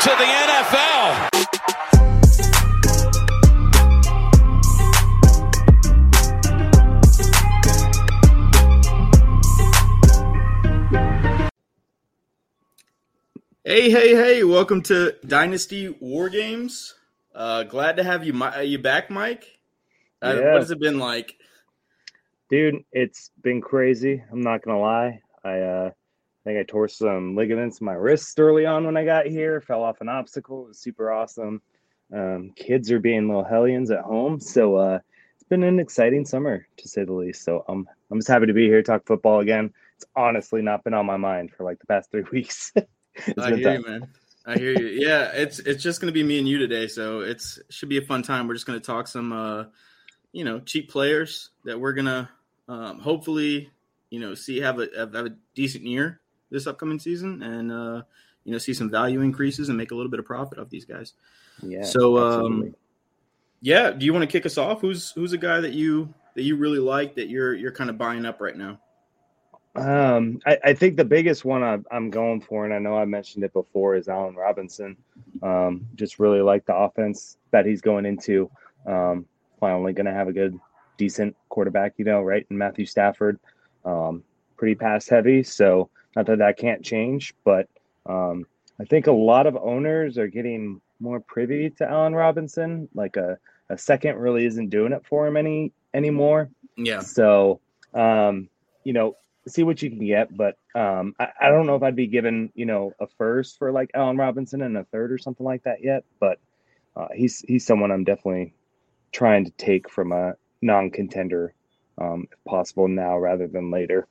to the NFL. Hey, hey, hey! Welcome to Dynasty War Games. Uh, glad to have you, Mi- you back, Mike. Uh, Yeah. What has it been like? Dude, it's been crazy. I'm not gonna lie. I uh I think I tore some ligaments in my wrist early on when I got here, fell off an obstacle. It was super awesome. Um, kids are being little hellions at home. So uh it's been an exciting summer to say the least. So um I'm just happy to be here, talk football again. It's honestly not been on my mind for like the past three weeks. I hear you, man. I hear you. Yeah, it's it's just gonna be me and you today, so it's should be a fun time. We're just gonna talk some, uh, you know, cheap players that we're gonna um, hopefully, you know, see have a have, have a decent year this upcoming season, and uh, you know, see some value increases and make a little bit of profit off these guys. Yeah. So, um. Yeah, do you want to kick us off? Who's who's a guy that you that you really like that you're you're kind of buying up right now? Um, I, I think the biggest one I, I'm going for, and I know I mentioned it before, is Allen Robinson. Um, just really like the offense that he's going into. Um, finally going to have a good, decent quarterback, you know, right? And Matthew Stafford, um, pretty pass heavy. So not that that can't change, but um, I think a lot of owners are getting more privy to Allen Robinson. Like a, a second really isn't doing it for him any anymore. Yeah, So, um, you know, see what you can get. But um, I, I don't know if I'd be given, you know, a first for like Allen Robinson and a third or something like that yet. But uh, he's he's someone I'm definitely trying to take from a non-contender, um, if possible now rather than later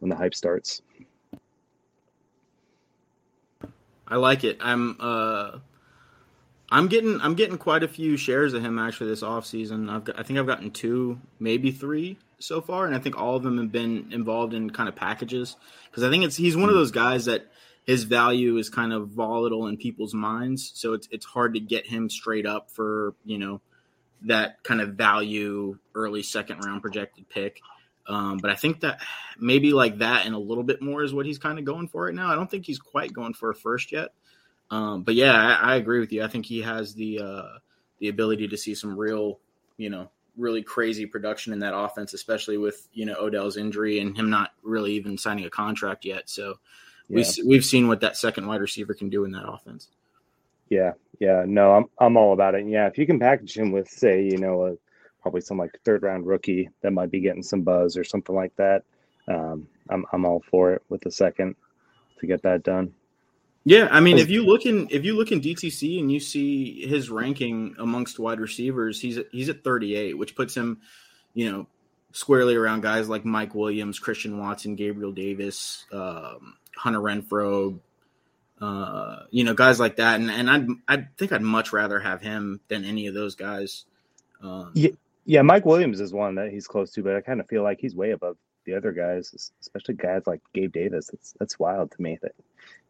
when the hype starts. I like it. I'm uh I'm getting I'm getting quite a few shares of him actually this offseason. I've got, I think I've gotten two, maybe three so far, and I think all of them have been involved in kind of packages because I think it's he's one of those guys that his value is kind of volatile in people's minds, so it's it's hard to get him straight up for you know that kind of value early second round projected pick. Um, but I think that maybe like that and a little bit more is what he's kind of going for right now. I don't think he's quite going for a first yet. Um, but yeah, I, I agree with you. I think he has the uh, the ability to see some real, you know, really crazy production in that offense, especially with you know Odell's injury and him not really even signing a contract yet. So we Yeah. we we've seen what that second wide receiver can do in that offense. Yeah, yeah, no, I'm I'm all about it. And yeah, if you can package him with, say, you know, a probably some like third round rookie that might be getting some buzz or something like that, um, I'm I'm all for it with the second to get that done. Yeah, I mean, if you look in if you look in DTC and you see his ranking amongst wide receivers, he's at, he's at 38, which puts him, you know, squarely around guys like Mike Williams, Christian Watson, Gabriel Davis, um, Hunter Renfrow, uh, you know, guys like that. And and I I think I'd much rather have him than any of those guys. Um, Yeah. Yeah, Mike Williams is one that he's close to, but I kind of feel like he's way above the other guys, especially guys like Gabe Davis. That's that's wild to me that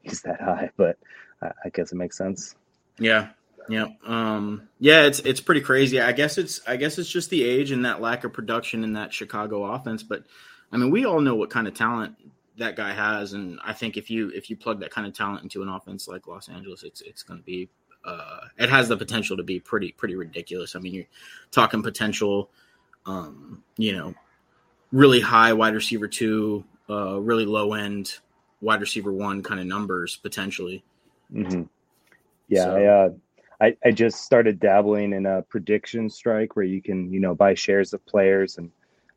he's that high, but I, I guess it makes sense. Yeah. Yeah. Um, yeah, it's it's pretty crazy. I guess it's I guess it's just the age and that lack of production in that Chicago offense. But I mean, we all know what kind of talent that guy has, and I think if you if you plug that kind of talent into an offense like Los Angeles, it's it's going to be uh, it has the potential to be pretty pretty ridiculous. I mean, you're talking potential, um, you know, really high wide receiver two, uh, really low end wide receiver one kind of numbers potentially. hmm Yeah, So- I, uh, I I just started dabbling in a prediction strike where you can you know buy shares of players, and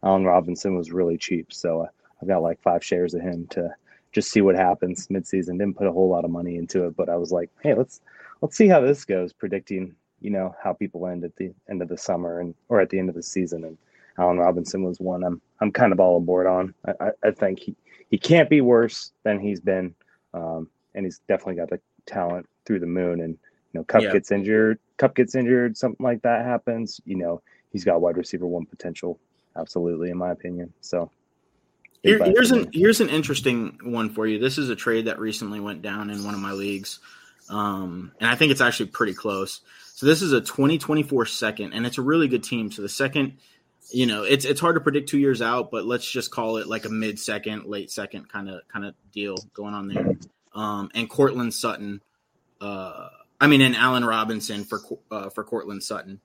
Allen Robinson was really cheap, so uh, I've got like five shares of him to just see what happens midseason. Didn't put a whole lot of money into it, but I was like, hey, let's let's see how this goes. Predicting you know how people end at the end of the summer and or at the end of the season, and Allen Robinson was one I'm I'm kind of all aboard on. I, I, I think he he can't be worse than he's been, um, and he's definitely got the talent through the moon. And you know, Kupp Yeah. gets injured, Kupp gets injured, something like that happens. You know, he's got wide receiver one potential, absolutely, in my opinion. So Here, here's an here's an interesting one for you. This is a trade that recently went down in one of my leagues, um, and I think it's actually pretty close. So this is a 2024 second, and it's a really good team. So the second, you know, it's it's hard to predict two years out, but let's just call it like a mid second, late second kind of kind of deal going on there. Um, and Courtland Sutton uh, I mean, and Allen Robinson for uh, for Courtland Sutton.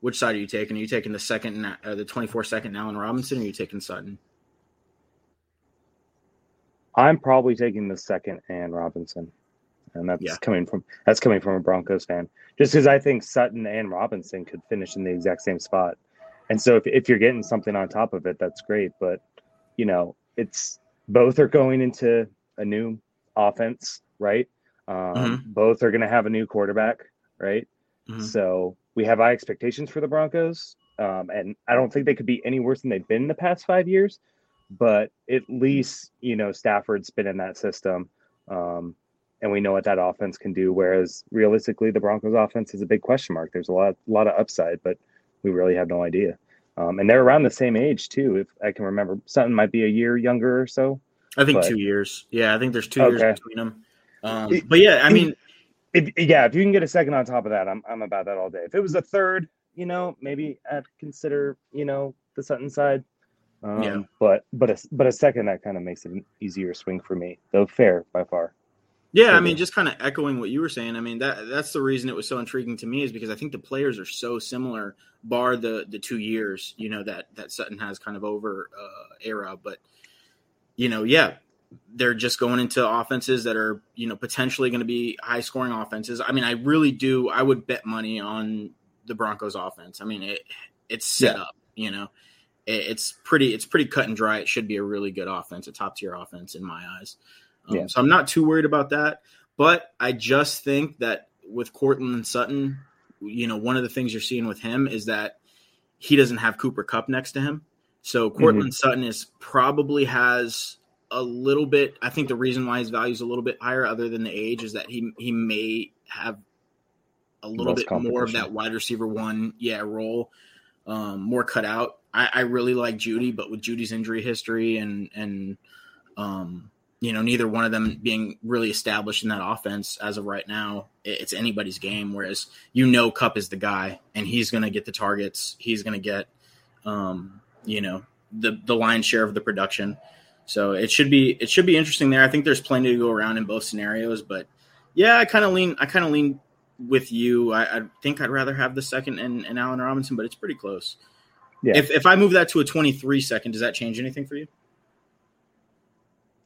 Which side are you taking? Are you taking the second, uh, the twenty four second Allen Robinson, or are you taking Sutton? I'm probably taking the second and Robinson, and that's yeah. coming from that's coming from a Broncos fan. Just because I think Sutton and Robinson could finish in the exact same spot, and so if if you're getting something on top of it, that's great. But you know, it's both are going into a new offense, right? Um, mm-hmm. Both are going to have a new quarterback, right? Mm-hmm. So we have high expectations for the Broncos, um, and I don't think they could be any worse than they've been in the past five years. But at least you know Stafford's been in that system, um, and we know what that offense can do. Whereas realistically, the Broncos' offense is a big question mark. There's a lot, a lot of upside, but we really have no idea. Um, and they're around the same age too, if I can remember. Sutton might be a year younger or so. I think but, two years. Yeah, I think there's two okay. years between them. Um, but yeah, I mean, if, yeah, if you can get a second on top of that, I'm I'm about that all day. If it was a third, you know, maybe I'd consider, you know, the Sutton side. Um, yeah. But but a but a second that kind of makes it an easier swing for me, though fair by far. Yeah, I mean, just kind of echoing what you were saying. I mean, that that's the reason it was so intriguing to me is because I think the players are so similar, bar the the two years, you know, that that Sutton has kind of over uh, era. But you know, yeah, they're just going into offenses that are you know potentially going to be high scoring offenses. I mean, I really do. I would bet money on the Broncos offense. I mean, it it's set yeah. up. You know, it, it's pretty it's pretty cut and dry. It should be a really good offense, a top tier offense in my eyes. Um, yeah. So I'm not too worried about that. But I just think that with Courtland and Sutton, you know, one of the things you're seeing with him is that he doesn't have Cooper Kupp next to him. So Courtland mm-hmm. Sutton is probably has a little bit. I think the reason why his value is a little bit higher, other than the age, is that he he may have a little Less bit more of that wide receiver one, yeah, role, um, more cut out. I, I really like Jeudy, but with Jeudy's injury history and and um, you know neither one of them being really established in that offense as of right now, it's anybody's game. Whereas you know Kupp is the guy, and he's going to get the targets. He's going to get, um, you know, the the lion's share of the production. So it should be it should be interesting there. I think there's plenty to go around in both scenarios, but yeah, I kind of lean I kind of lean with you. I, I, think I'd rather have the second and, and Allen Robinson, but it's pretty close. Yeah. If if I move that to a 23 second, does that change anything for you?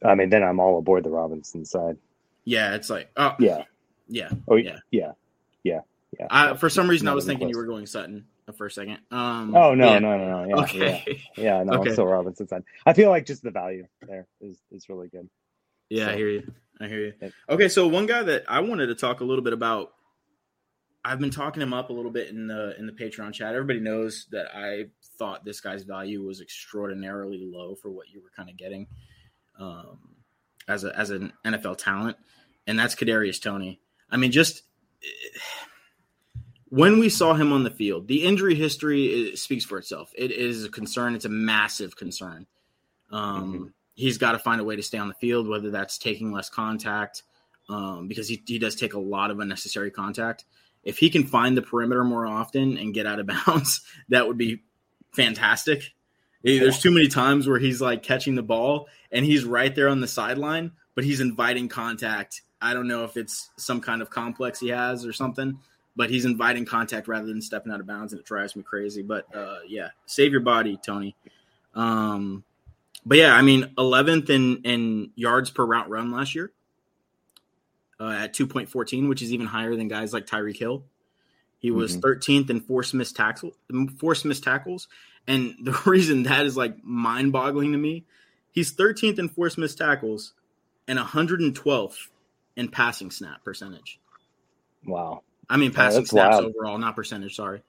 I mean, then I'm all aboard the Robinson side. Yeah, it's like oh yeah, yeah, oh yeah, yeah, yeah, yeah. I, for some reason, I was thinking close. you were going Sutton for a second. Um, oh no, yeah. no, no, no. Yeah, okay. yeah, yeah no, okay. I'm still Robinson side. I feel like just the value there is is really good. Yeah, so, I hear you. I hear you. Okay, so one guy that I wanted to talk a little bit about. I've been talking him up a little bit in the in the Patreon chat. Everybody knows that I thought this guy's value was extraordinarily low for what you were kind of getting um, as a as an NFL talent, and that's Kadarius Toney. I mean, just when we saw him on the field, the injury history speaks for itself. It is a concern. It's a massive concern. Um, mm-hmm. He's got to find a way to stay on the field, whether that's taking less contact, um, because he, he does take a lot of unnecessary contact. If he can find the perimeter more often and get out of bounds, that would be fantastic. There's too many times where he's like catching the ball and he's right there on the sideline, but he's inviting contact. I don't know if it's some kind of complex he has or something but he's inviting contact rather than stepping out of bounds, and it drives me crazy. But uh, yeah, save your body, Toney. Um, but yeah, I mean, 11th in, in yards per route run last year uh, at 2.14, which is even higher than guys like Tyreek Hill. He was mm-hmm. 13th in force missed tackles, force missed tackles, and the reason that is like mind boggling to me, he's 13th in force missed tackles and 112th in passing snap percentage. Wow. I mean, passing snaps wild. overall, not percentage. Sorry.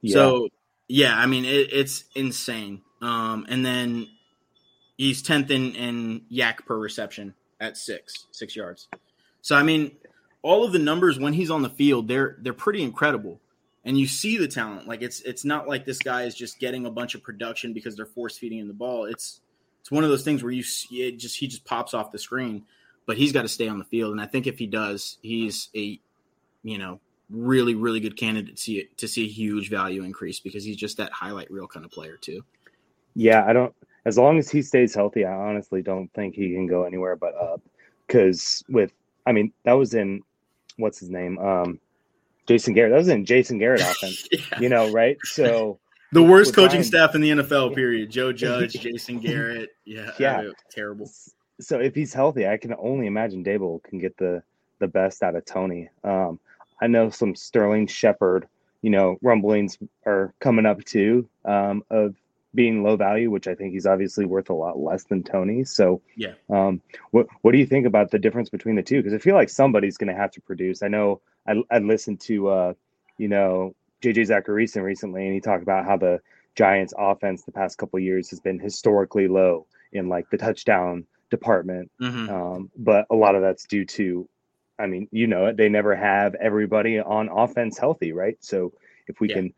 Yeah. So yeah, I mean it, it's insane. Um, and then he's tenth in in YAC per reception at six six yards. So I mean, all of the numbers when he's on the field, they're they're pretty incredible. And you see the talent. Like it's it's not like this guy is just getting a bunch of production because they're force feeding him the ball. It's it's one of those things where you see it just he just pops off the screen, but he's got to stay on the field. And I think if he does, he's a you know, really, really good candidate to see to see a huge value increase because he's just that highlight reel kind of player too. Yeah, I don't. As long as he stays healthy, I honestly don't think he can go anywhere but up. Because with I mean, that was in what's his name? Um, Jason Garrett. That was in Jason Garrett offense. yeah. You know, right? So the worst coaching Ryan, staff in the NFL. Period. Joe Judge, Jason Garrett. Yeah, yeah, terrible. So if he's healthy, I can only imagine Daboll can get the the best out of Toney. Um, I know some Sterling Shepard, you know, rumblings are coming up too um, of being low value, which I think he's obviously worth a lot less than Toney. So, yeah. Um, what what do you think about the difference between the two? Because I feel like somebody's going to have to produce. I know I I listened to uh, you know JJ Zachariason recently, and he talked about how the Giants' offense the past couple years has been historically low in like the touchdown department. Mm-hmm. Um, but a lot of that's due to, I mean, you know it. They never have everybody on offense healthy, right? So if we yeah. can,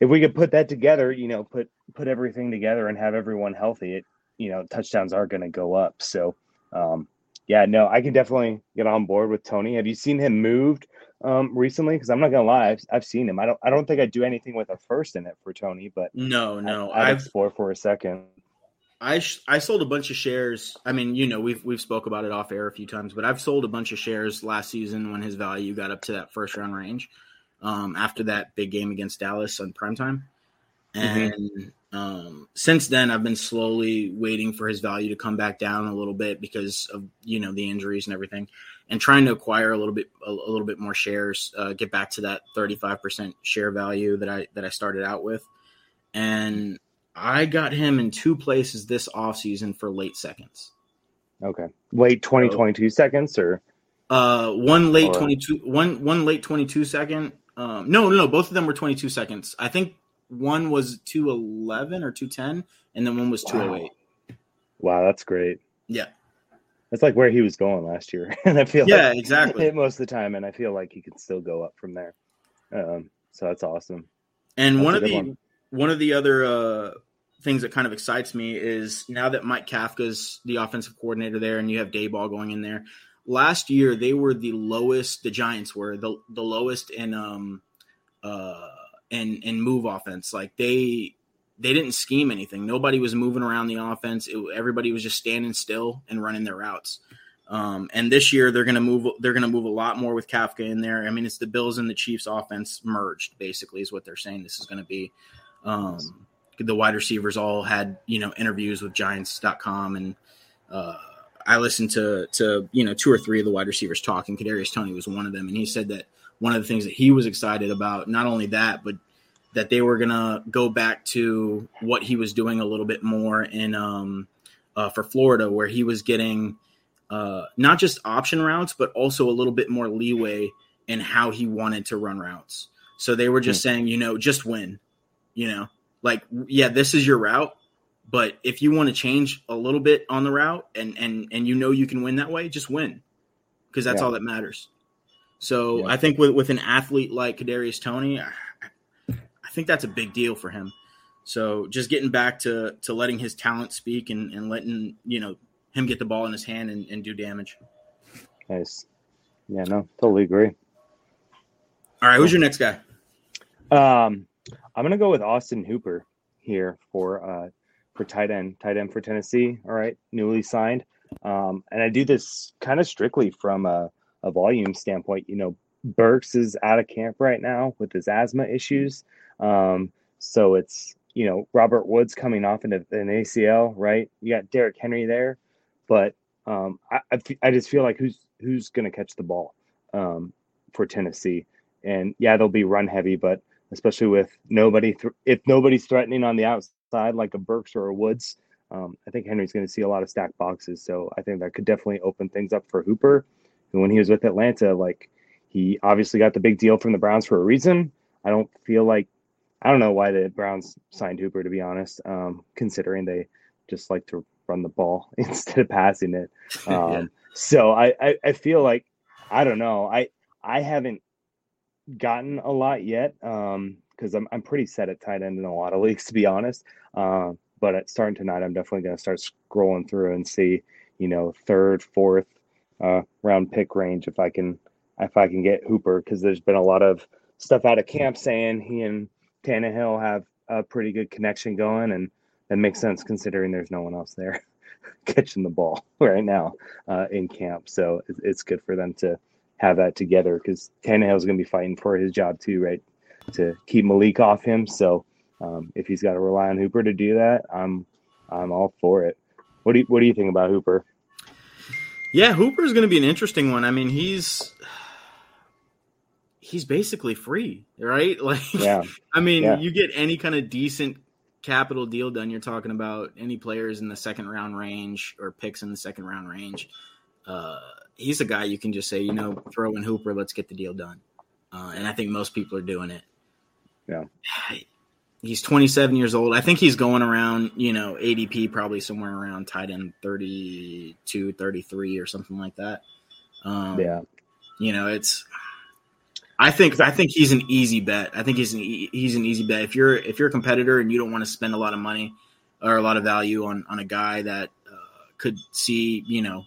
if we could put that together, you know, put put everything together and have everyone healthy, it you know touchdowns are going to go up. So um, yeah, no, I can definitely get on board with Toney. Have you seen him moved um, recently? Because I'm not gonna lie, I've, I've, seen him. I don't I don't think I'd do anything with a first in it for Toney, but no, no, I, I've explore for a second. I sh- I sold a bunch of shares. I mean, you know, we've we've spoke about it off air a few times, but I've sold a bunch of shares last season when his value got up to that first round range. Um, after that big game against Dallas on primetime, mm-hmm. and mm-hmm. Um, since then I've been slowly waiting for his value to come back down a little bit because of you know the injuries and everything, and trying to acquire a little bit a, a little bit more shares, uh, get back to that thirty five percent share value that I that I started out with, and I got him in two places this off season for late seconds. Okay. Late 2022 so, seconds or uh one late or... 22 one one late 22 second. Um no, no, no, both of them were 22 seconds. I think one was 211 or 210 and then one was 208. Wow, that's great. Yeah. That's like where he was going last year. and I feel Yeah, like exactly. Most of the time and I feel like he can still go up from there. Um so that's awesome. And that's one of the one one of the other uh, things that kind of excites me is now that Mike Kafka's the offensive coordinator there, and you have Daboll going in there. Last year, they were the lowest. The Giants were the the lowest in um uh in in move offense. Like they they didn't scheme anything. Nobody was moving around the offense. It, everybody was just standing still and running their routes. Um, and this year they're going to move. They're going to move a lot more with Kafka in there. I mean, it's the Bills and the Chiefs offense merged. Basically, is what they're saying. This is going to be. Um, the wide receivers all had you know interviews with Giants.com, and uh, I listened to to you know two or three of the wide receivers talking. Kadarius Toney was one of them, and he said that one of the things that he was excited about, not only that, but that they were gonna go back to what he was doing a little bit more in um, uh, for Florida, where he was getting uh, not just option routes, but also a little bit more leeway in how he wanted to run routes. So they were just mm-hmm. saying, you know, just win you know, like yeah, this is your route, but if you want to change a little bit on the route and and and you know you can win that way, just win because that's yeah. all that matters. So yeah. I think with with an athlete like Kadarius Toney, I, I think that's a big deal for him. So just getting back to to letting his talent speak and, and letting you know him get the ball in his hand and, and do damage. Nice. Yeah, no, totally agree. All right, who's your next guy? Um, I'm gonna go with Austin Hooper here for uh for tight end, tight end for Tennessee. All right, newly signed. Um, and I do this kind of strictly from a, a volume standpoint. You know, Burks is out of camp right now with his asthma issues. Um, so it's you know Robert Woods coming off into an ACL, right? You got Derrick Henry there, but um, I, I, I just feel like who's who's going to catch the ball um, for Tennessee? And yeah, they'll be run heavy, but especially with nobody th- if nobody's threatening on the outside like a Burks or a Woods. Um, I think Henry's going to see a lot of stacked boxes, so I think that could definitely open things up for Hooper. And when he was with Atlanta, like he obviously got the big deal from the Browns for a reason. I don't feel like I don't know why the Browns signed Hooper to be honest, um, considering they just like to run the ball instead of passing it. Um, yeah. So I, I I feel like I don't know I I haven't gotten a lot yet because um, I'm, I'm pretty set at tight end in a lot of leagues, to be honest. Uh, but at starting tonight, I'm definitely going to start scrolling through and see, you know, third, fourth uh, round pick range if I can if I can get Hooper because there's been a lot of stuff out of camp saying he and Tannehill have a pretty good connection going, and that makes sense considering there's no one else there. catching the ball right now uh, in camp. So it's, good for them to have that together because Tannehill's going to be fighting for his job too, right? To keep Malik off him. So um, if he's got to rely on Hooper to do that, I'm I'm all for it. What do you, what do you think about Hooper? Yeah, Hooper is going to be an interesting one. I mean, he's he's basically free, right? Like, yeah. I mean, yeah. you get any kind of decent capital deal done. You're talking about any players in the second round range or picks in the second round range. Uh, he's a guy you can just say, you know, throw in Hooper, let's get the deal done. Uh, and I think most people are doing it. Yeah. He's 27 years old. I think he's going around, you know, ADP probably somewhere around tight end 32, 33 or something like that. Um, yeah. You know, it's I think I think he's an easy bet. I think he's an he's an easy bet. If you're if you're a competitor and you don't want to spend a lot of money or a lot of value on on a guy that uh, could see, you know,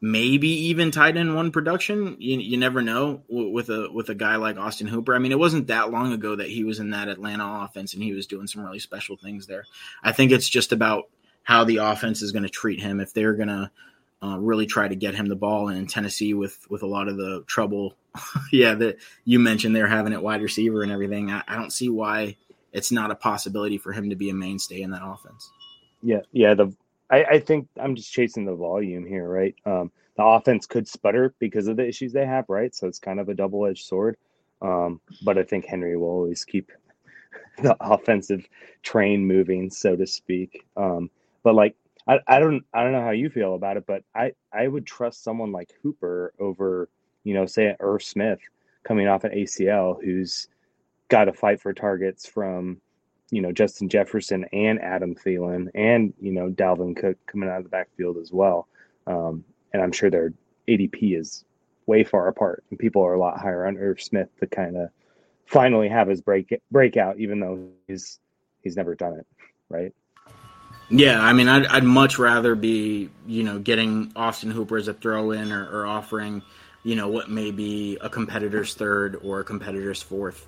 maybe even tight end one production, you, you never know with a with a guy like Austin Hooper. I mean, it wasn't that long ago that he was in that Atlanta offense and he was doing some really special things there. I think it's just about how the offense is going to treat him if they're going to uh, really try to get him the ball. And in Tennessee, with with a lot of the trouble, yeah, that you mentioned they're having it wide receiver and everything. I, I, don't see why it's not a possibility for him to be a mainstay in that offense. Yeah, yeah. The I, I think I'm just chasing the volume here, right? Um, the offense could sputter because of the issues they have, right? So it's kind of a double edged sword. Um, but I think Henry will always keep the offensive train moving, so to speak. Um, but like I, I don't I don't know how you feel about it, but I, I would trust someone like Hooper over, you know, say Irv Smith coming off an ACL who's got to fight for targets from, you know, Justin Jefferson and Adam Thielen and, you know, Dalvin Cook coming out of the backfield as well. Um, and I'm sure their ADP is way far apart and people are a lot higher on Irv Smith to kind of finally have his break breakout, even though he's he's never done it, right? Yeah, I mean, I'd, I'd much rather be, you know, getting Austin Hooper as a throw in or, or, offering, you know, what may be a competitor's third or a competitor's fourth.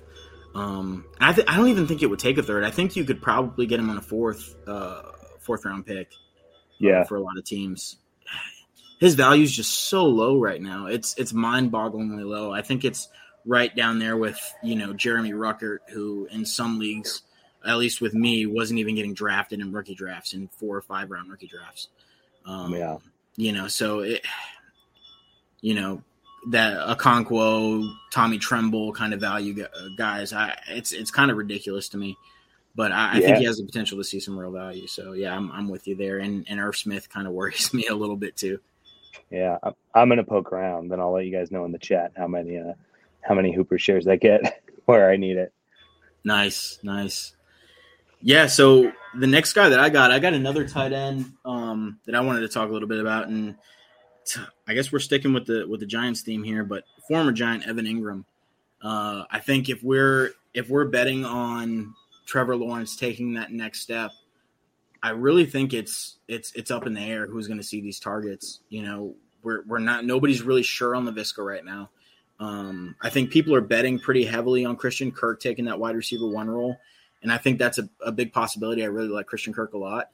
Um, I, th- I don't even think it would take a third. I think you could probably get him on a fourth, uh, fourth round pick. Yeah, for a lot of teams, his value is just so low right now. It's it's mind bogglingly low. I think it's right down there with you know Jeremy Ruckert, who in some leagues at least with me, wasn't even getting drafted in rookie drafts in four or five round rookie drafts. Um, yeah, you know, so it, you know, that Okonkwo, Tommy Tremble kind of value guys, I it's it's kind of ridiculous to me. But I, I think he has the potential to see some real value. So yeah, I'm, I'm with you there. And and Irv Smith kind of worries me a little bit too. Yeah, I'm gonna poke around. Then I'll let you guys know in the chat how many uh, how many Hooper shares I get where I need it. Nice, nice. Yeah, so the next guy that I got, I got another tight end um, that I wanted to talk a little bit about, and I guess we're sticking with the with the Giants theme here, but former Giant Evan Engram, Uh, I think if we're if we're betting on Trevor Lawrence taking that next step, I really think it's it's it's up in the air who's going to see these targets. You know, we're we're not nobody's really sure on Laviska right now. Um, I think people are betting pretty heavily on Christian Kirk taking that wide receiver one role. And I think that's a, a big possibility. I really like Christian Kirk a lot.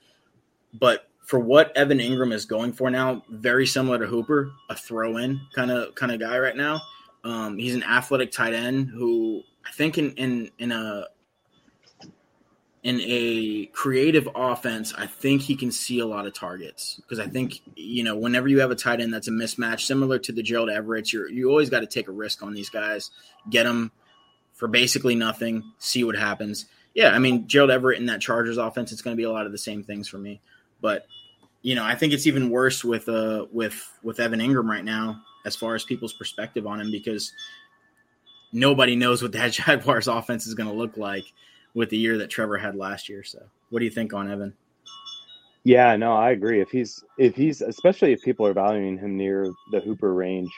But for what Evan Engram is going for now, very similar to Hooper, a throw in kind of kind of guy right now. Um, he's an athletic tight end who I think in in in a in a creative offense, I think he can see a lot of targets because I think you know whenever you have a tight end that's a mismatch, similar to the Gerald Everett, you you always got to take a risk on these guys, get them for basically nothing, see what happens yeah, I mean Gerald Everett in that Chargers offense, it's going to be a lot of the same things for me. But you know, I think it's even worse with uh with with Evan Engram right now as far as people's perspective on him because nobody knows what that Jaguars offense is going to look like with the year that Trevor had last year. So, what do you think on Evan? Yeah, no, I agree. If he's if he's especially if people are valuing him near the Hooper range,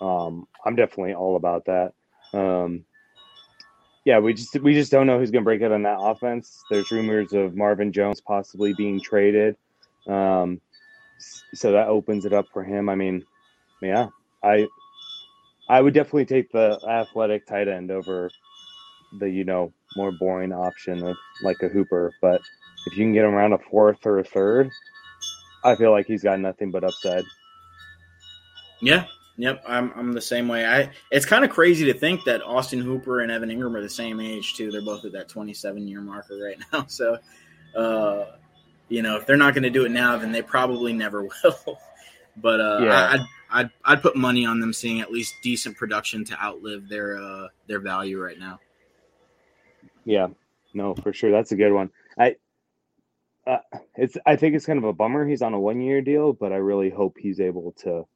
um, I'm definitely all about that. Um, yeah, we just we just don't know who's going to break out on that offense. There's rumors of Marvin Jones possibly being traded, um, so that opens it up for him. I mean, yeah, I I would definitely take the athletic tight end over the you know more boring option of like a Hooper. But if you can get him around a fourth or a third, I feel like he's got nothing but upside. Yeah, yep. I'm I'm the same way. I it's kind of crazy to think that Austin Hooper and Evan Engram are the same age too. They're both at that 27 year marker right now. So, uh, you know, if they're not going to do it now, then they probably never will. but uh, yeah. I, I'd, I'd I'd put money on them seeing at least decent production to outlive their uh, their value right now. Yeah, no, for sure. That's a good one. I uh, it's I think it's kind of a bummer he's on a one year deal, but I really hope he's able to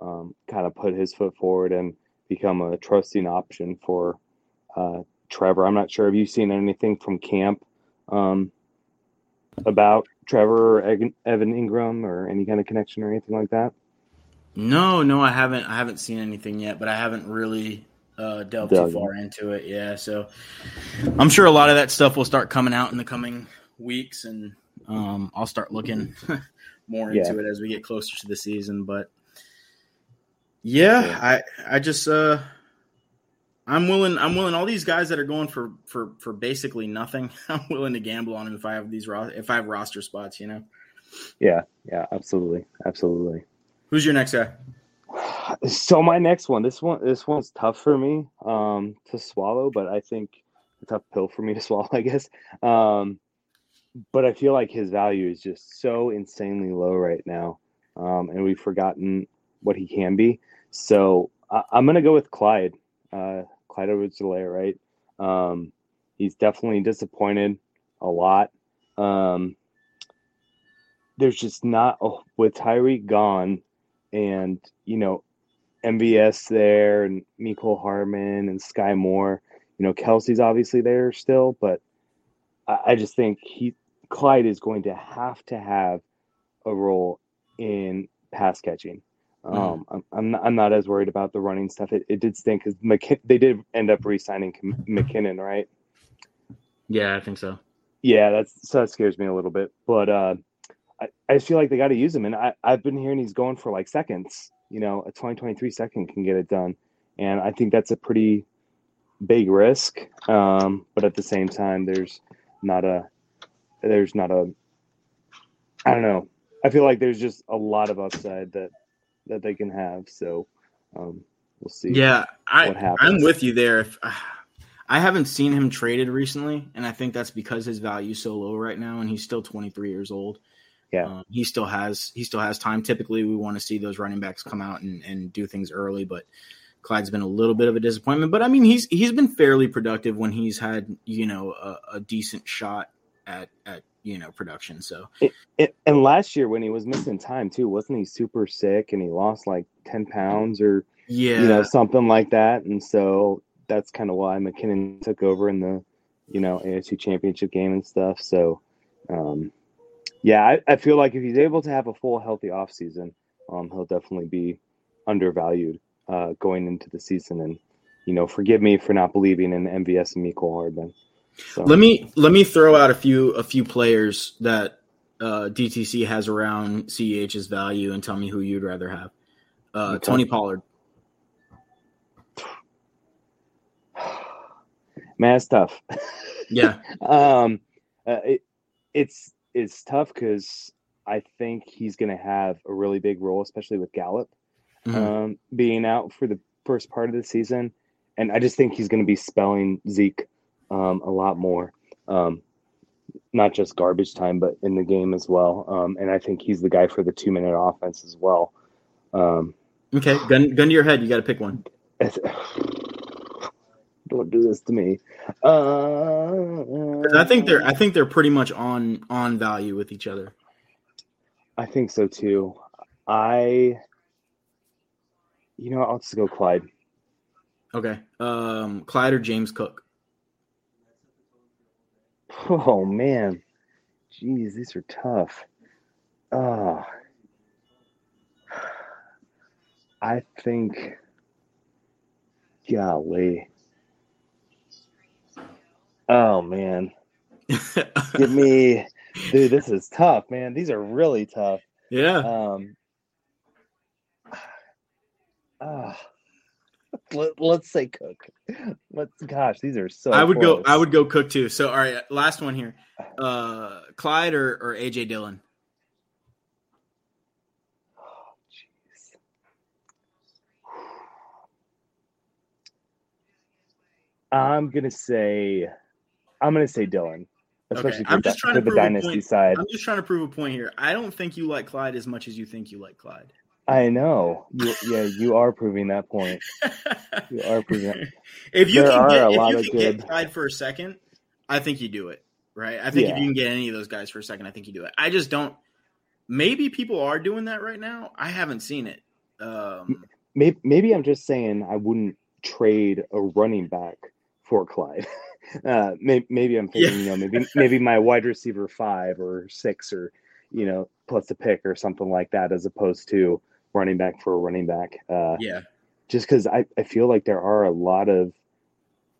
um, kind of put his foot forward and become a trusting option for uh, Trevor. I'm not sure. Have you seen anything from camp um, about Trevor or Evan Engram or any kind of connection or anything like that? No, no, I haven't. I haven't seen anything yet, but I haven't really uh, delved too far into it. Yeah, so I'm sure a lot of that stuff will start coming out in the coming weeks, and um, I'll start looking more into yeah. it as we get closer to the season. But yeah, yeah. I I just uh, I'm willing. I'm willing. All these guys that are going for for for basically nothing, I'm willing to gamble on them if I have these if I have roster spots. You know. Yeah. Yeah. Absolutely. Absolutely. Who's your next guy? So my next one, this one, this one's tough for me um, to swallow, but I think a tough pill for me to swallow, I guess. Um, but I feel like his value is just so insanely low right now, um, and we've forgotten what he can be. So I, am gonna go with Clyde, uh, Clyde Edwards-Helaire, right? Um, he's definitely disappointed a lot. Um, there's just not oh, with Tyreek gone and you know MVS there and Mecole Hardman and Skyy Moore. You know Kelce's obviously there still, but I, I just think he Clyde is going to have to have a role in pass catching. Mm-hmm. Um, I'm, I'm not, I'm not as worried about the running stuff. It, it did stink because McK- they did end up re-signing McKinnon, right? Yeah, I think so. Yeah, that's so that scares me a little bit. But uh, I, I just feel like they got to use him. And I, I've been hearing he's going for like seconds. You know, a 2023 second can get it done. And I think that's a pretty big risk. Um, but at the same time, there's not a, there's not a, I don't know. I feel like there's just a lot of upside that, that they can have. So um, we'll see. Yeah. I, I'm with you there. If, uh, I haven't seen him traded recently, and I think that's because his value is so low right now, and he's still 23 years old. Yeah, um, he still has he still has time. Typically, we want to see those running backs come out and, and do things early, but Clyde's been a little bit of a disappointment. But I mean, he's he's been fairly productive when he's had you know a, a decent shot at at you know production. So it, it, and last year when he was missing time too, wasn't he super sick and he lost like ten pounds or yeah, you know something like that. And so that's kind of why McKinnon took over in the you know AFC Championship game and stuff. So um, yeah, I, I, feel like if he's able to have a full healthy offseason, um, he'll definitely be undervalued uh, going into the season. And you know, forgive me for not believing in MVS and Mecole Hardman. So. Let me let me throw out a few a few players that uh, DTC has around CEH's value and tell me who you'd rather have. Uh, okay. Tony Pollard. Man, it's tough. Yeah. um, uh, it, it's it's tough because I think he's going to have a really big role, especially with Gallup mm-hmm. um, being out for the first part of the season, and I just think he's going to be spelling Zeke um, a lot more, um, not just garbage time, but in the game as well. Um, and I think he's the guy for the two minute offense as well. Um, okay, gun gun to your head. You got to pick one. don't do this to me. Uh, I think they're I think they're pretty much on on value with each other. I think so too. I, you know, I'll just go Clyde. Okay, um, Clyde or James Cook. Oh man, jeez, these are tough. Ah, I think, golly. Oh man. Give me dude, this is tough, man. These are really tough. Yeah. Um uh, let, us say cook let's gosh these are so i would close. go i would go cook too so all right last one here uh clyde or, or aj dillon. I'm gonna say, I'm gonna say Dillon, especially okay. I'm just trying to the prove dynasty a point. side. I'm just trying to prove a point here. I don't think you like Clyde as much as you think you like Clyde. I know. You, yeah, you are proving that point. You are proving that. if you There can get, if you can get good- Clyde for a second, I think you do it. Right? I think if you can get any of those guys for a second, I think you do it. I just don't. Maybe people are doing that right now. I haven't seen it. Um, Maybe, maybe I'm just saying I wouldn't trade a running back for Clyde. Uh, maybe, maybe I'm thinking, you know, maybe maybe my wide receiver five or six or you know plus a pick or something like that, as opposed to running back for a running back. Uh, yeah, just because I, I feel like there are a lot of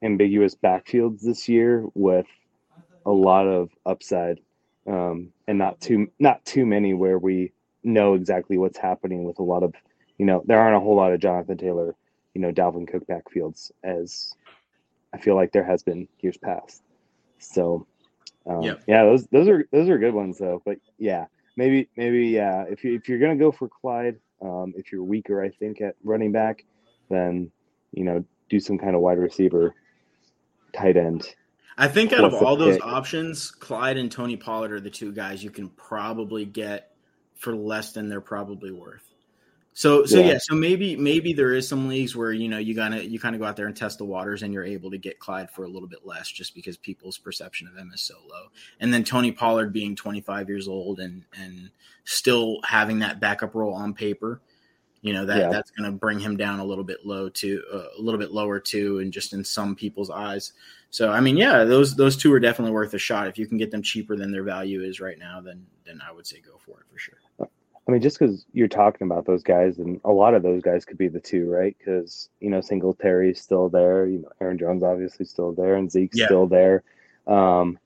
ambiguous backfields this year with a lot of upside um, and not too not too many where we know exactly what's happening with a lot of you know there aren't a whole lot of Jonathan Taylor you know Dalvin Cook backfields as I feel like there has been years past so um, Yep. yeah those those are those are good ones though but yeah maybe maybe yeah if you if you're gonna go for Clyde um, if you're weaker I think at running back then you know do some kind of wide receiver tight end I think out of all those pick? options, Clyde and Tony Pollard are the two guys you can probably get for less than they're probably worth. So, so Yeah. yeah, so maybe maybe there is some leagues where you know you gotta you kind of go out there and test the waters, and you're able to get Clyde for a little bit less, just because people's perception of him is so low. And then Tony Pollard being 25 years old and and still having that backup role on paper, you know that Yeah. that's going to bring him down a little bit low to uh, a little bit lower too, and just in some people's eyes. So I mean, yeah, those those two are definitely worth a shot. If you can get them cheaper than their value is right now, then then I would say go for it for sure. I mean, just because you're talking about those guys, and a lot of those guys could be the two, right? Because you know, Singletary's still there. You know, Aaron Jones obviously still there, and Zeke's Yeah. still there. Um,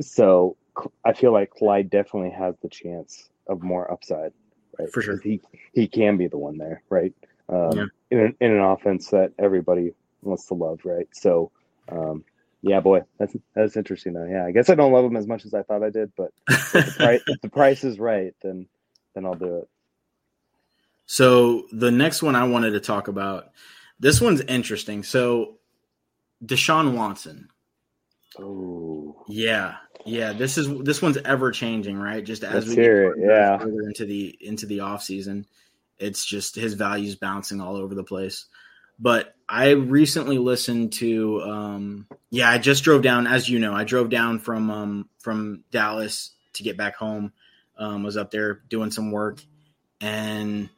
so I feel like Clyde definitely has the chance of more upside, right? For sure, He he can be the one there, right? Um, Yeah. in an, in an offense that everybody wants to love, right? So. Um, yeah, boy, that's that's interesting though. Yeah, I guess I don't love him as much as I thought I did, but if the, price, if the price is right, then then I'll do it. So the next one I wanted to talk about, this one's interesting. So Deshaun Watson. Oh, Yeah, yeah. This is this one's ever changing, right? Just as Let's we hear it, get further yeah. further into the into the off season, it's just his values bouncing all over the place. But I recently listened to, um, yeah, I just drove down, as you know, I drove down from um, from Dallas to get back home. Um, was up there doing some work, and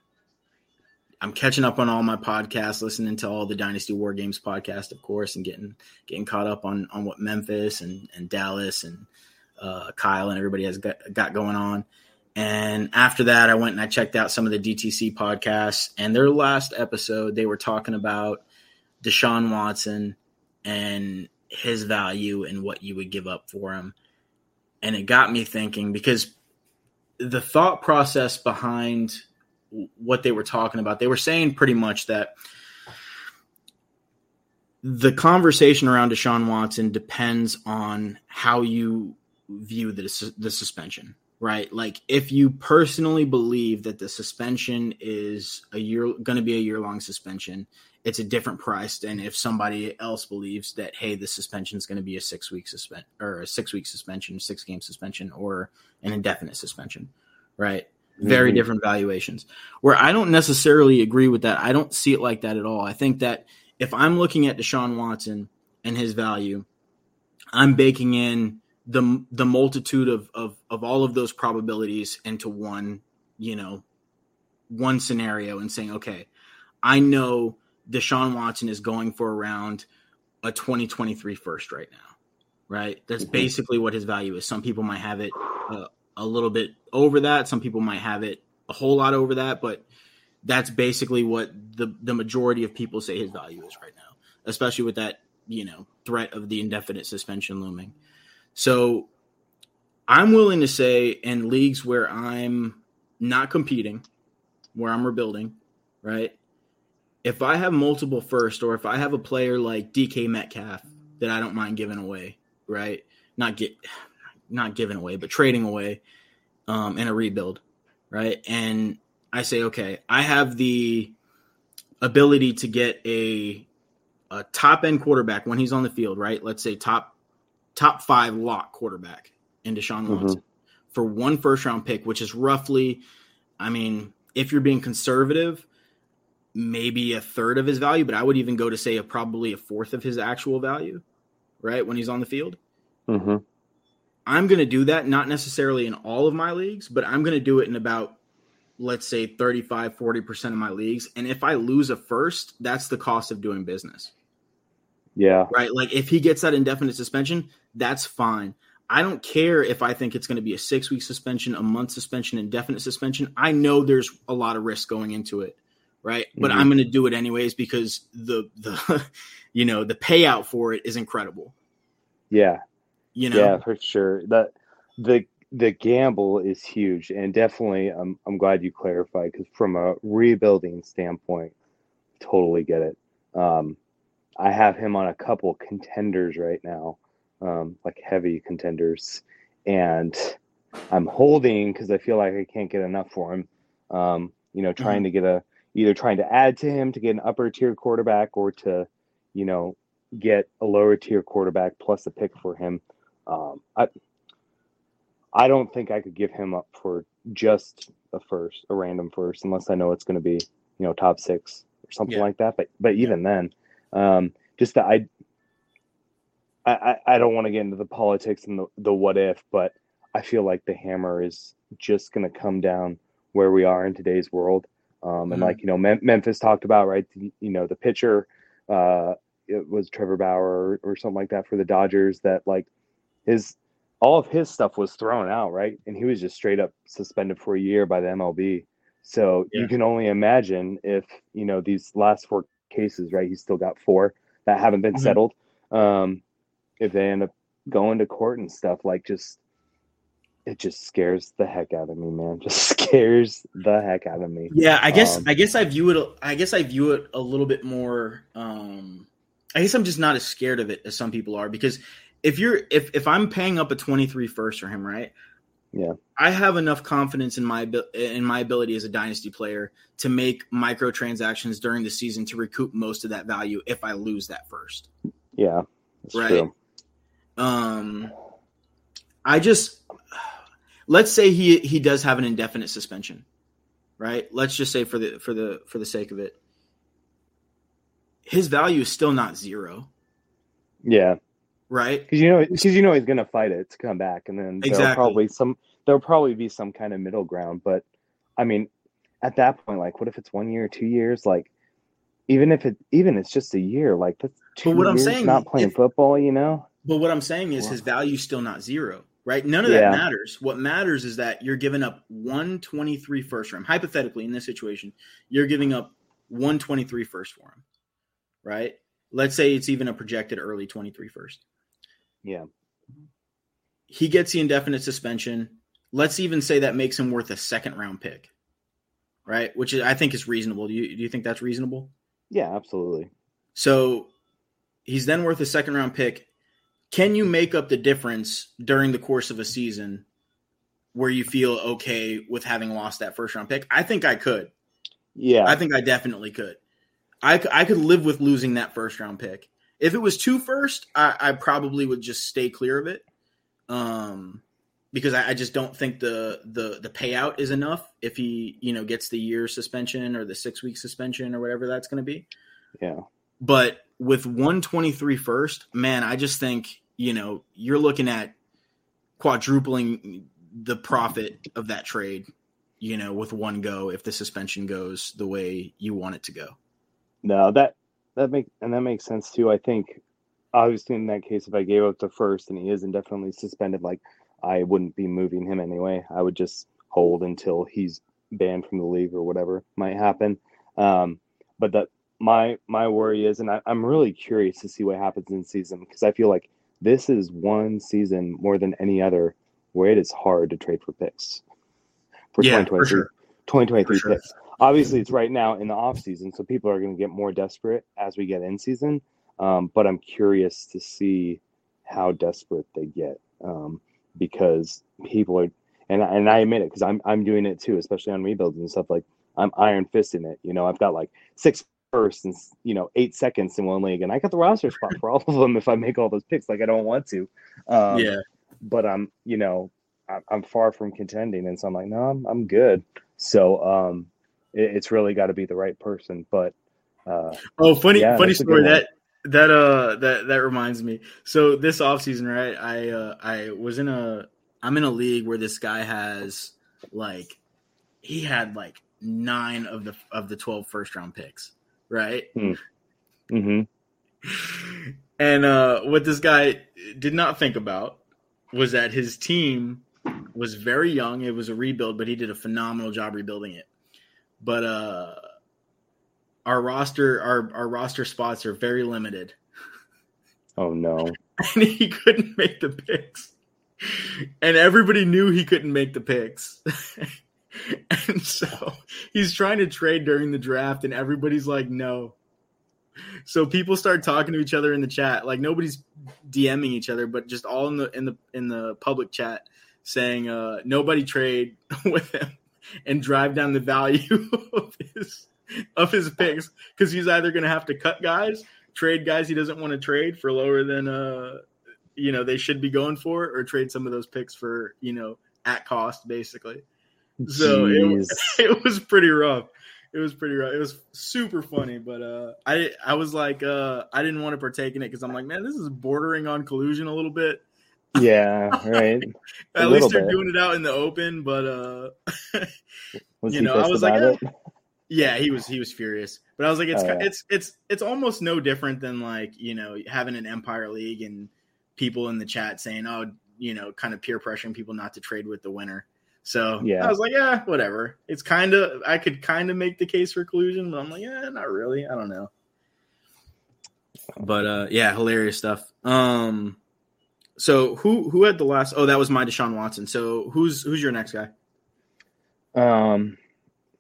I'm catching up on all my podcasts, listening to all the Dynasty War Games podcast, of course, and getting getting caught up on on what Memphis and and Dallas and uh, Kyle and everybody has got, got going on. And after that, I went and I checked out some of the DTC podcasts. And their last episode, they were talking about Deshaun Watson and his value and what you would give up for him. And it got me thinking because the thought process behind what they were talking about, they were saying pretty much that the conversation around Deshaun Watson depends on how you view the the suspension, right? Like if you personally believe that the suspension is a year going to be a year long suspension, it's a different price than if somebody else believes that hey, the suspension is going to be a six week suspend or a six week suspension, six game suspension, or an indefinite suspension, right? Very Mhm. different valuations. Where I don't necessarily agree with that. I don't see it like that at all. I think that if I'm looking at Deshaun Watson and his value, I'm baking in the the multitude of of of all of those probabilities into one, you know, one scenario and saying, okay, I know Deshaun Watson is going for around a 2023 first right now, right? That's Mhm. basically what his value is. Some people might have it uh, a little bit over that. Some people might have it a whole lot over that, but that's basically what the the majority of people say his value is right now, especially with that you know threat of the indefinite suspension looming. So I'm willing to say in leagues where I'm not competing, where I'm rebuilding, right? If I have multiple first, or if I have a player like DK Metcalf that I don't mind giving away, right? Not get, not giving away, but trading away um, in a rebuild, right? And I say, okay, I have the ability to get a a top end quarterback when he's on the field, right? Let's say top top five lock quarterback in Deshaun mm-hmm. Watson for one first round pick, which is roughly, I mean, if you're being conservative, maybe a third of his value, but I would even go to say a probably a fourth of his actual value, right? When he's on the field. Mm-hmm. I'm going to do that, not necessarily in all of my leagues, but I'm going to do it in about, let's say, 35, 40% of my leagues. And if I lose a first, that's the cost of doing business. Yeah. Right. Like if he gets that indefinite suspension, that's fine. I don't care if I think it's going to be a six week suspension, a month suspension, indefinite suspension. I know there's a lot of risk going into it, right? Mm-hmm. But I'm going to do it anyways because the the you know the payout for it is incredible. Yeah, you know, yeah, for sure. That the the gamble is huge, and definitely, I'm I'm glad you clarified because from a rebuilding standpoint, totally get it. Um, I have him on a couple contenders right now um, like heavy contenders, and I'm holding because I feel like I can't get enough for him. Um, you know, trying mm-hmm. to get a either trying to add to him to get an upper tier quarterback or to, you know, get a lower tier quarterback plus a pick for him. Um, I I don't think I could give him up for just a first, a random first, unless I know it's going to be, you know, top six or something yeah. like that. But but even yeah. then, um, just that I I, I don't want to get into the politics and the, the what if, but I feel like the hammer is just going to come down where we are in today's world. Um, and mm-hmm. like, you know, Mem- Memphis talked about, right, you know, the pitcher, uh, it was Trevor Bauer or, or something like that for the Dodgers that like his, all of his stuff was thrown out, right? And he was just straight up suspended for a year by the MLB. So yeah. you can only imagine if, you know, these last four cases, right? He's still got four that haven't been mm-hmm. settled. Um, if they end up going to court and stuff, like just it just scares the heck out of me, man. Just scares the heck out of me. Yeah, I guess um, I guess I view it. I guess I view it a little bit more. Um, I guess I'm just not as scared of it as some people are because if you're if if I'm paying up a 23 first for him, right? Yeah, I have enough confidence in my in my ability as a dynasty player to make microtransactions during the season to recoup most of that value if I lose that first. Yeah, right. True. Um, I just let's say he he does have an indefinite suspension, right? Let's just say for the for the for the sake of it, his value is still not zero. Yeah. Right. Because you know, because you know he's gonna fight it to come back, and then exactly. there'll probably some there'll probably be some kind of middle ground. But I mean, at that point, like, what if it's one year, two years? Like, even if it even it's just a year, like that's two but what years I'm saying, not playing if, football. You know. But what I'm saying is his value is still not zero, right? None of yeah. that matters. What matters is that you're giving up 123 first round. Hypothetically, in this situation, you're giving up 123 first for him, right? Let's say it's even a projected early 23 first. Yeah. He gets the indefinite suspension. Let's even say that makes him worth a second round pick, right? Which I think is reasonable. Do you, do you think that's reasonable? Yeah, absolutely. So he's then worth a second round pick can you make up the difference during the course of a season where you feel okay with having lost that first round pick? I think I could. Yeah. I think I definitely could. I, I could live with losing that first round pick. If it was two first, I, I probably would just stay clear of it. Um, because I, I, just don't think the, the the payout is enough if he you know gets the year suspension or the six week suspension or whatever that's going to be. Yeah. But with 123 first, man, I just think, you know, you're looking at quadrupling the profit of that trade, you know, with one go if the suspension goes the way you want it to go. No, that that makes and that makes sense too. I think obviously in that case if I gave up the first and he is indefinitely suspended, like I wouldn't be moving him anyway. I would just hold until he's banned from the league or whatever might happen. Um, but that my my worry is, and I, am really curious to see what happens in season because I feel like this is one season more than any other where it is hard to trade for picks for yeah, 2023, for sure. 2023 sure. picks. Obviously, it's right now in the off season, so people are going to get more desperate as we get in season. Um, but I'm curious to see how desperate they get um, because people are, and and I admit it because I'm I'm doing it too, especially on rebuilds and stuff. Like I'm iron fisting it. You know, I've got like six first and you know eight seconds in one league, and I got the roster spot for all of them if I make all those picks. Like I don't want to. Um, yeah. But I'm you know I'm, I'm far from contending, and so I'm like, no, I'm I'm good. So um, it, it's really got to be the right person. But uh, oh, funny yeah, funny that's a good story that that uh that that reminds me. So this offseason, right? I uh I was in a I'm in a league where this guy has like he had like nine of the of the 12 first round picks, right? mhm. And uh what this guy did not think about was that his team was very young. It was a rebuild, but he did a phenomenal job rebuilding it. But uh our roster our our roster spots are very limited. oh no, and he couldn't make the picks. And everybody knew he couldn't make the picks. and so he's trying to trade during the draft, and everybody's like, no. So people start talking to each other in the chat. Like nobody's DMing each other, but just all in the in the in the public chat saying uh nobody trade with him and drive down the value of his of his picks because he's either gonna have to cut guys trade guys he doesn't want to trade for lower than uh you know they should be going for or trade some of those picks for you know at cost basically so it, it was pretty rough it was pretty rough it was super funny but uh i i was like uh i didn't want to partake in it because i'm like man this is bordering on collusion a little bit yeah, right. A at least they're bit. doing it out in the open but uh You know, I was like, it? Yeah, he was he was furious. But I was like, it's Oh, yeah. it's it's it's almost no different than like you know having an Empire League and people in the chat saying, oh, you know, kind of peer pressuring people not to trade with the winner. So Yeah. I was like, yeah, whatever. It's kind of I could kind of make the case for collusion, but I'm like, yeah, not really. I don't know. But uh, yeah, hilarious stuff. Um, so who who had the last? Oh, that was my Deshaun Watson. So who's who's your next guy? Um,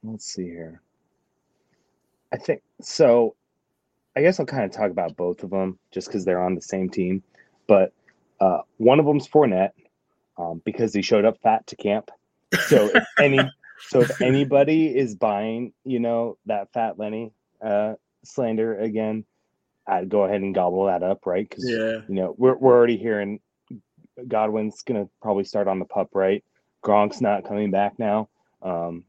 let's see here. I think so. I guess I'll kind of talk about both of them just because they're on the same team. But uh, one of them's Fournette um, because he showed up fat to camp. So if any, so if anybody is buying, you know, that fat Lenny uh, slander again, I'd go ahead and gobble that up, right? Because Yeah, you know we're we're already hearing Godwin's gonna probably start on the pup, right? Gronk's not coming back now. Um,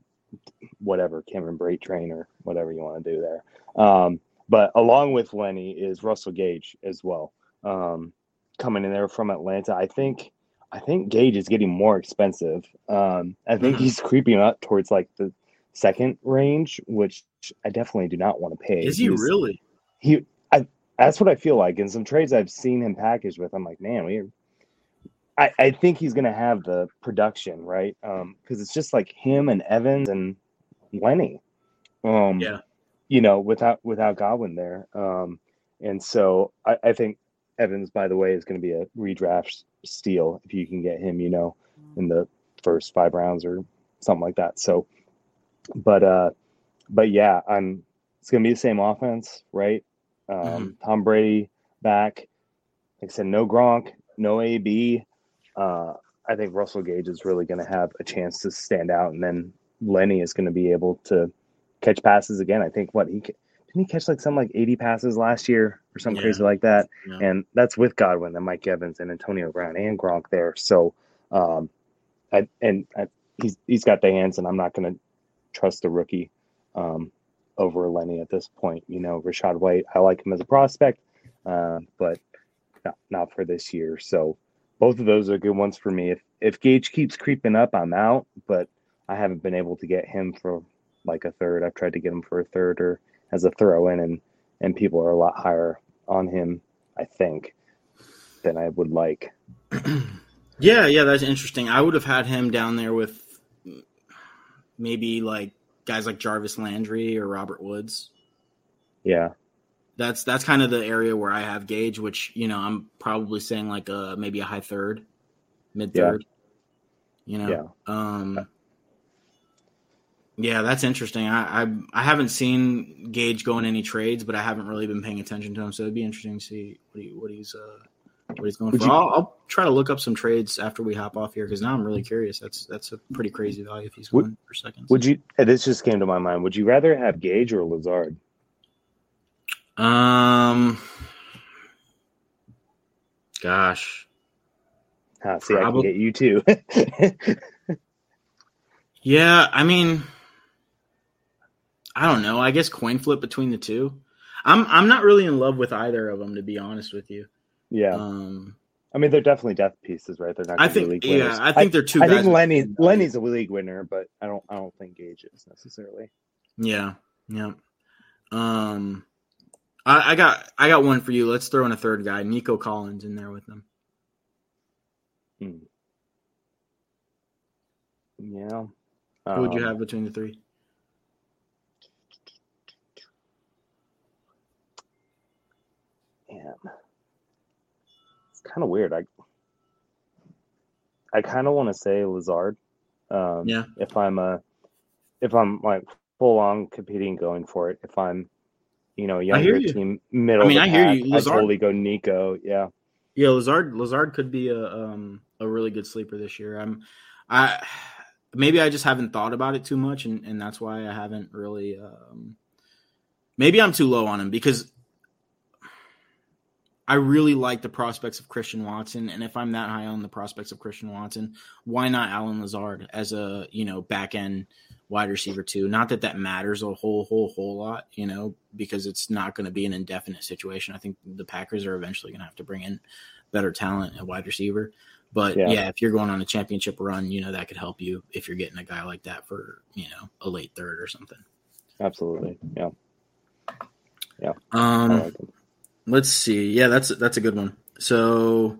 whatever, Cameron Brate train or whatever you want to do there. Um, but along with Lenny is Russell Gage as well, um, coming in there from Atlanta. I think I think Gage is getting more expensive. Um, I think Mhm. he's creeping up towards like the second range, which I definitely do not want to pay. is he He's- really? he I that's what I feel like. In some trades I've seen him packaged with, I'm like, man, we I, I think he's gonna have the production, right? Um, because it's just like him and Evans and Lenny. Um Yeah. you know, without without Godwin there. Um and so I, I think Evans, by the way, is gonna be a redraft steal if you can get him, you know, in the first five rounds or something like that. So but uh but yeah, I'm it's gonna be the same offense, right? Um Tom Brady back. Like I said, no Gronk, no AB. Uh I think Russell Gage is really gonna have a chance to stand out and then Lenny is gonna be able to catch passes again. I think what he didn't he catch like some like 80 passes last year or something Yeah. crazy like that. Yeah. And that's with Godwin and Mike Evans and Antonio Brown and Gronk there. So um I, and I, he's he's got the hands and I'm not gonna trust the rookie um, over Lenny at this point. You know, Rachaad White, I like him as a prospect, uh, but not, not for this year. So both of those are good ones for me. If if Gage keeps creeping up, I'm out, but I haven't been able to get him for like a third. I've tried to get him for a third or as a throw in, and and people are a lot higher on him, I think, than I would like. yeah, yeah, that's interesting. I would have had him down there with maybe like guys like Jarvis Landry or Robert Woods. Yeah, That's that's kind of the area where I have Gage, which you know I'm probably saying like a maybe a high third, mid third. You know, Yeah. um, yeah, that's interesting. I, I I haven't seen Gage go in any trades, but I haven't really been paying attention to him, so it'd be interesting to see what he what he's uh what he's going Would for. you- I'll, I'll try to look up some trades after we hop off here because now I'm really curious. That's that's a pretty crazy value if he's Would- going for seconds. Would you? This just came to my mind. Would you rather have Gage or Lazard? Um, gosh, Ah, see, Probably- I can get you too. yeah. I mean, I don't know. I guess coin flip between the two. I'm I'm not really in love with either of them, to be honest with you. yeah, Um, I mean they're definitely death pieces, right? They're not. I think league yeah. I think they're two. I think Lenny. Lenny's a league winner, but I don't I don't think Gage is necessarily. Yeah, yeah. Um, I, I got I got one for you. Let's throw in a third guy, Nico Collins, in there with them. Hmm. Yeah. Who would you Um, have between the three? Man, it's kind of weird. I I kind of want to say Lazard. Um, Yeah. If I'm a, if I'm like full on competing, going for it. If I'm, you know, I younger you. team, middle. I mean, I the hear pack, you. I'd totally go Nico. Yeah. Yeah, Lazard Lazard could be a um a really good sleeper this year. I'm I maybe I just haven't thought about it too much and, and that's why I haven't really um maybe I'm too low on him because I really like the prospects of Christian Watson and if I'm that high on the prospects of Christian Watson, why not Allen Lazard as a, you know, back end wide receiver too? Not that that matters a whole whole whole lot, you know, because it's not going to be an indefinite situation. I think the Packers are eventually going to have to bring in better talent at wide receiver. But Yeah. yeah. if you're going on a championship run, you know that could help you if you're getting a guy like that for you know a late third or something. Absolutely. Yeah. yeah. Um. Let's see. Yeah, that's that's a good one. So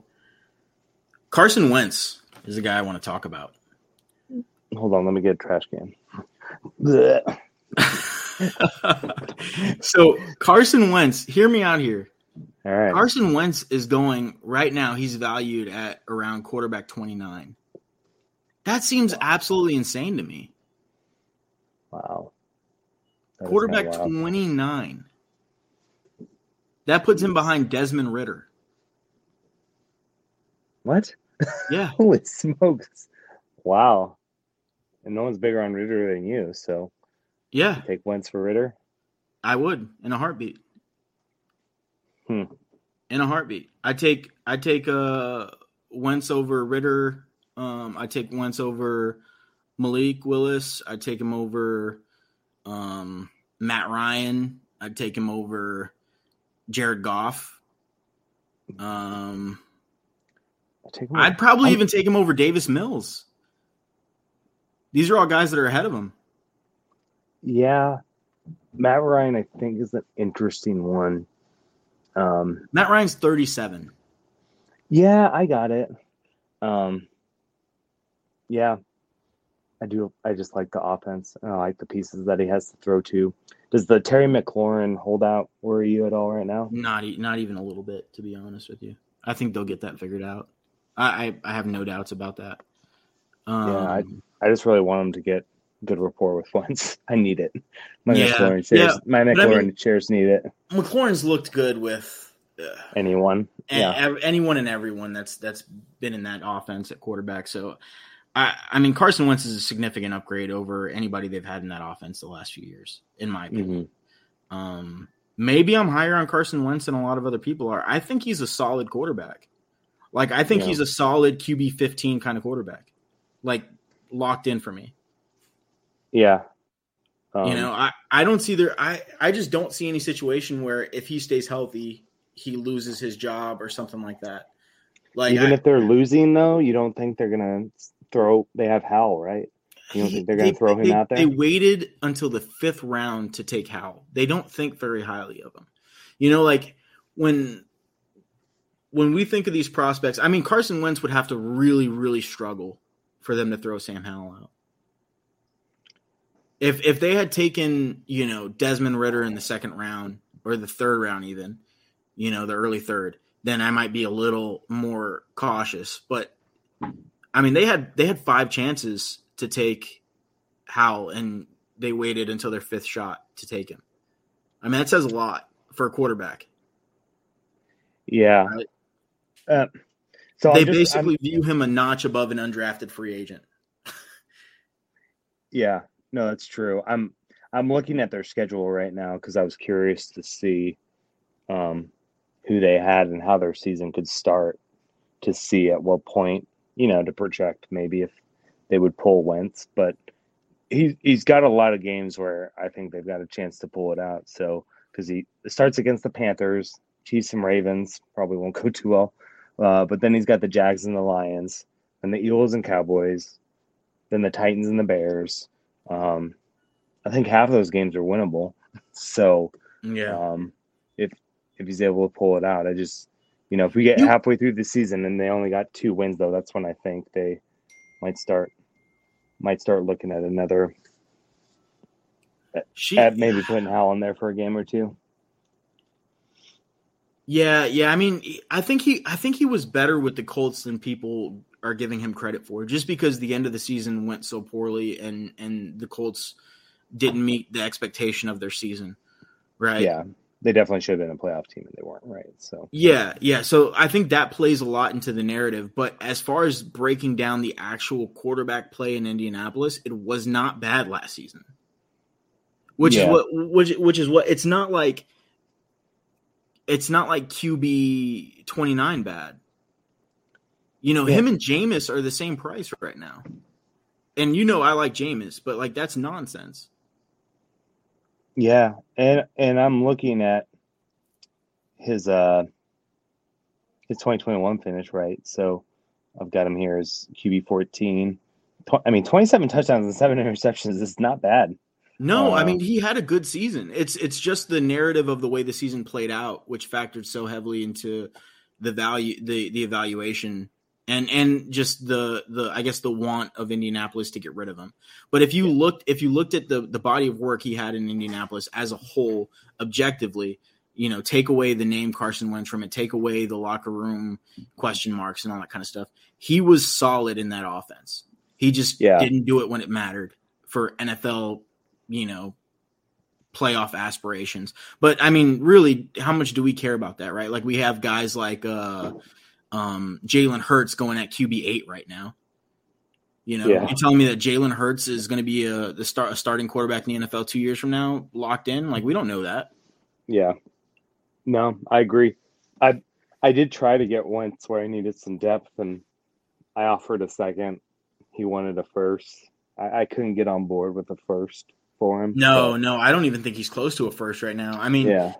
Carson Wentz is the guy I want to talk about. Hold on. Let me get a trash can. So Carson Wentz, hear me out here. All right. Carson Wentz is going right now. He's valued at around quarterback twenty nine. That seems absolutely insane to me. Wow. That Quarterback twenty nine. That puts him behind Desmond Ridder. What? Yeah, Holy smokes. Wow. And no one's bigger on Ridder than you, so yeah, take Wentz for Ridder. I would in a heartbeat. Hmm. In a heartbeat, I take I take uh Wentz over Ridder. Um, I take Wentz over Malik Willis. I take him over um Matt Ryan. I'd take him over Jared Goff. Um, I'll take him. I'd probably I'm- even take him over Davis Mills. These are all guys that are ahead of him. yeah. Matt Ryan, I think, is an interesting one. Um, Matt Ryan's 37. yeah, I got it. Um, yeah, I do. I just like the offense. and I like the pieces that he has to throw to. Does the Terry McLaurin holdout worry you at all right now? Not not even a little bit, to be honest with you. I think they'll get that figured out. I I, I have no doubts about that. Um, Yeah, I- I just really want him to get good rapport with Wentz. I need it. My Yeah, McLaurin shares, yeah, my but I McLaurin mean- shares need it. McLaurin's looked good with uh, Anyone? a- Yeah. ev- anyone and everyone that's that's been in that offense at quarterback. So, I I mean Carson Wentz is a significant upgrade over anybody they've had in that offense the last few years, in my opinion. Mhm. Um, maybe I'm higher on Carson Wentz than a lot of other people are. I think he's a solid quarterback. Like I think Yeah. he's a solid QB 15 kind of quarterback. Like locked in for me. Yeah. Um, you know, I I don't see there I I just don't see any situation where if he stays healthy, he loses his job or something like that. Like even I- if they're losing, though, you don't think they're gonna throw? They have Howell, right? You don't think they're gonna they- throw him they- out there? They waited until the fifth round to take Howell. They don't think very highly of him. You know, like when when we think of these prospects, I mean Carson Wentz would have to really, really struggle for them to throw Sam Howell out. If if they had taken, you know, Desmond Ridder in the second round or the third round even, you know, the early third, then I might be a little more cautious. But I mean, they had they had five chances to take Howell, and they waited until their fifth shot to take him. I mean, that says a lot for a quarterback. yeah. Right. Uh, so they I'm just, I'm- basically view him a notch above an undrafted free agent. yeah. No, that's true. I'm I'm looking at their schedule right now because I was curious to see um, who they had and how their season could start to see at what point, you know, to project maybe if they would pull Wentz. But he's he's got a lot of games where I think they've got a chance to pull it out. So because he starts against the Panthers, Chiefs and Ravens probably won't go too well, uh, but then he's got the Jags and the Lions, and the Eagles and Cowboys, then the Titans and the Bears. Um, I think half of those games are winnable. So Yeah. um, if if he's able to pull it out, I just you know if we get You- halfway through the season and they only got two wins though, that's when I think they might start might start looking at another She, at maybe putting Howell in there for a game or two. Yeah, yeah. I mean, I think he, I think he was better with the Colts than people are giving him credit for, just because the end of the season went so poorly, and and the Colts didn't meet the expectation of their season, right? Yeah, they definitely should have been a playoff team and they weren't right. So Yeah, yeah. So I think that plays a lot into the narrative. But as far as breaking down the actual quarterback play in Indianapolis, it was not bad last season. Which Yeah. is what which which is what it's not like it's not like QB twenty nine bad. You know, Yeah. him and Jameis are the same price right now. And you know I like Jameis, but like that's nonsense. Yeah, and and I'm looking at his uh his 2021 finish right. So I've got him here as QB 14. I mean, 27 touchdowns and seven interceptions is not bad. No, I Uh, mean he had a good season. It's it's just the narrative of the way the season played out, which factored so heavily into the value, the the evaluation, and and just the the I guess the want of Indianapolis to get rid of him. But if you looked if you looked at the the body of work he had in Indianapolis as a whole, objectively, you know, take away the name Carson Wentz from it, take away the locker room question marks and all that kind of stuff. He was solid in that offense. He just Yeah. didn't do it when it mattered for NFL you know playoff aspirations but i mean really how much do we care about that right like we have guys like uh um jalen hurts going at qb8 right now you know Yeah. you telling me that jalen hurts is going to be a the start a starting quarterback in the nfl two years from now locked in like we don't know that Yeah. No, I agree. I I did try to get Wentz where I needed some depth, and I offered a second. He wanted a first. I, I couldn't get on board with the first for him. no but, no i don't even think he's close to a first right now i mean yeah,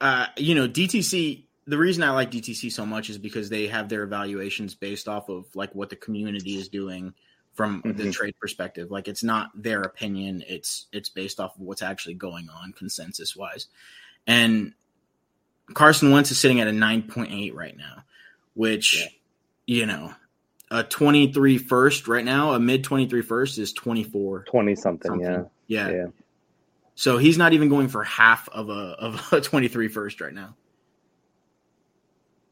uh, you know, DTC. The reason I like DTC so much is because they have their evaluations based off of like what the community is doing from the Mhm. trade perspective. Like it's not their opinion; it's it's based off of what's actually going on consensus wise. And Carson Wentz is sitting at a nine point eight right now, which Yeah. you know, a 23 first right now, a mid 23 first is 24 twenty something. something. Yeah, Yeah. yeah, So he's not even going for half of a of a 23 first right now.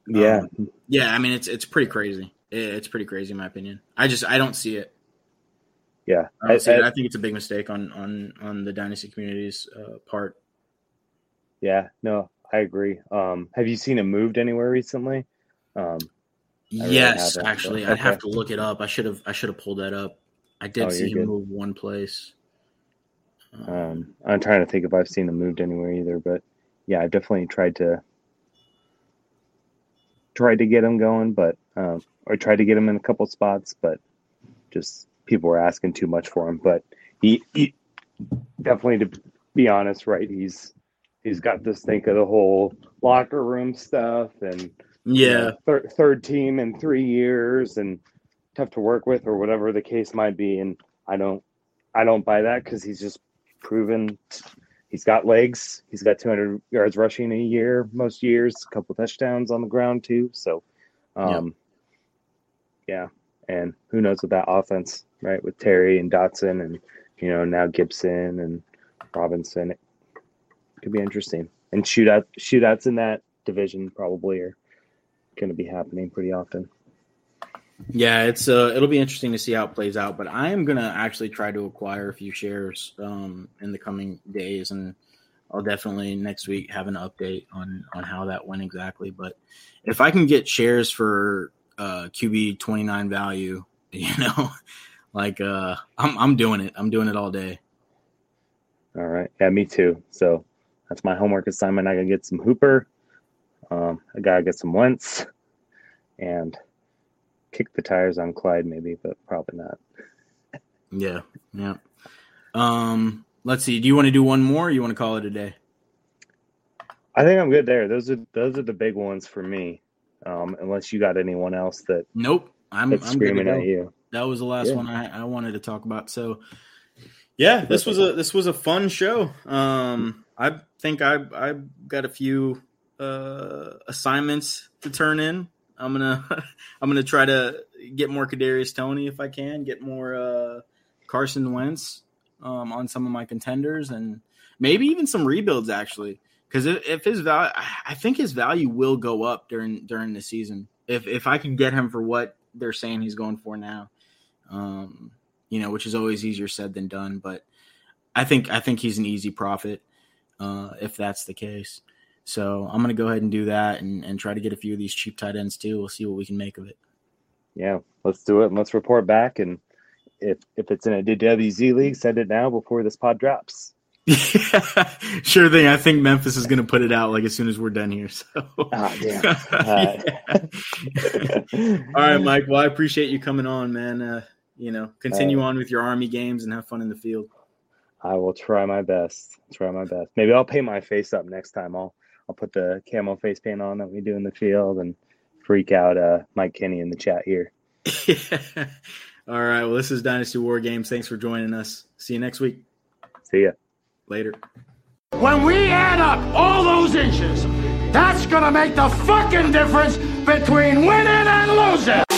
Yeah. Um, Yeah, I mean it's it's pretty crazy. It's pretty crazy in my opinion. I just I don't see it. yeah. I, don't I- see it. I- I think it's a big mistake on on on the dynasty community's uh, part. yeah. No, I agree. Um, have you seen him moved anywhere recently? Um, yes, actually, so- I'd have to look it up. I should have I should have pulled that up. I did Oh, see him good. move one place. Um, Um, I'm trying to think if I've seen him moved anywhere either, but yeah, I've definitely tried to tried to get him going, but um, or tried to get him in a couple spots, but just people were asking too much for him. But he, he definitely, to be honest, right? He's he's got this think of the whole locker room stuff and you yeah, know, third third team in three years and tough to work with or whatever the case might be. And I don't I don't buy that because he's just proven he's got legs. He's got 200 yards rushing a year most years, a couple touchdowns on the ground too. So, um, yeah. And who knows with that offense, right? With Terry and Dotson and you know now Gibson and Robinson, it could be interesting. And shootout shootouts in that division probably are going to be happening pretty often. Yeah. It's uh, it'll be interesting to see how it plays out. But I am gonna actually try to acquire a few shares um in the coming days, and I'll definitely next week have an update on on how that went exactly. But if I can get shares for uh QB 29 value, you know, like uh I'm I'm doing it. I'm doing it all day. All right. Yeah, me too. So that's my homework assignment. I gotta get some Hooper. Um, I gotta get some Wentz and kick the tires on Clyde, maybe, but probably not. Yeah, yeah. Um, let's see. Do you want to do one more? or You want to call it a day? I think I'm good there. Those are those are the big ones for me. Um, unless you got anyone else that Nope. I'm, I'm screaming go. at you. That was the last Yeah. one I, I wanted to talk about. So, yeah, this was a this was a fun show. Um, I think I I got a few uh, assignments to turn in. I'm gonna I'm gonna try to get more Kadarius Toney if I can, get more uh, Carson Wentz um, on some of my contenders, and maybe even some rebuilds actually. Because if, if his value, I think his value will go up during during the season. If if I can get him for what they're saying he's going for now, um, you know, which is always easier said than done. But I think I think he's an easy profit uh, if that's the case. So I'm gonna go ahead and do that and, and try to get a few of these cheap tight ends too. We'll see what we can make of it. Yeah, let's do it and let's report back. And if if it's in a DWZ league, send it now before this pod drops. sure thing. I think Memphis is gonna put it out like as soon as we're done here. So Ah, damn. Uh, All right, Mike. Well, I appreciate you coming on, man. Uh, you know, continue on with your army games and have fun in the field. I will try my best. Try my best. Maybe I'll paint my face up next time. I'll I'll put the camo face paint on that we do in the field and freak out uh, Mike Kenny in the chat here. All right. Well, this is Dynasty War Games. Thanks for joining us. See you next week. See ya. Later. When we add up all those inches, that's gonna make the fucking difference between winning and losing.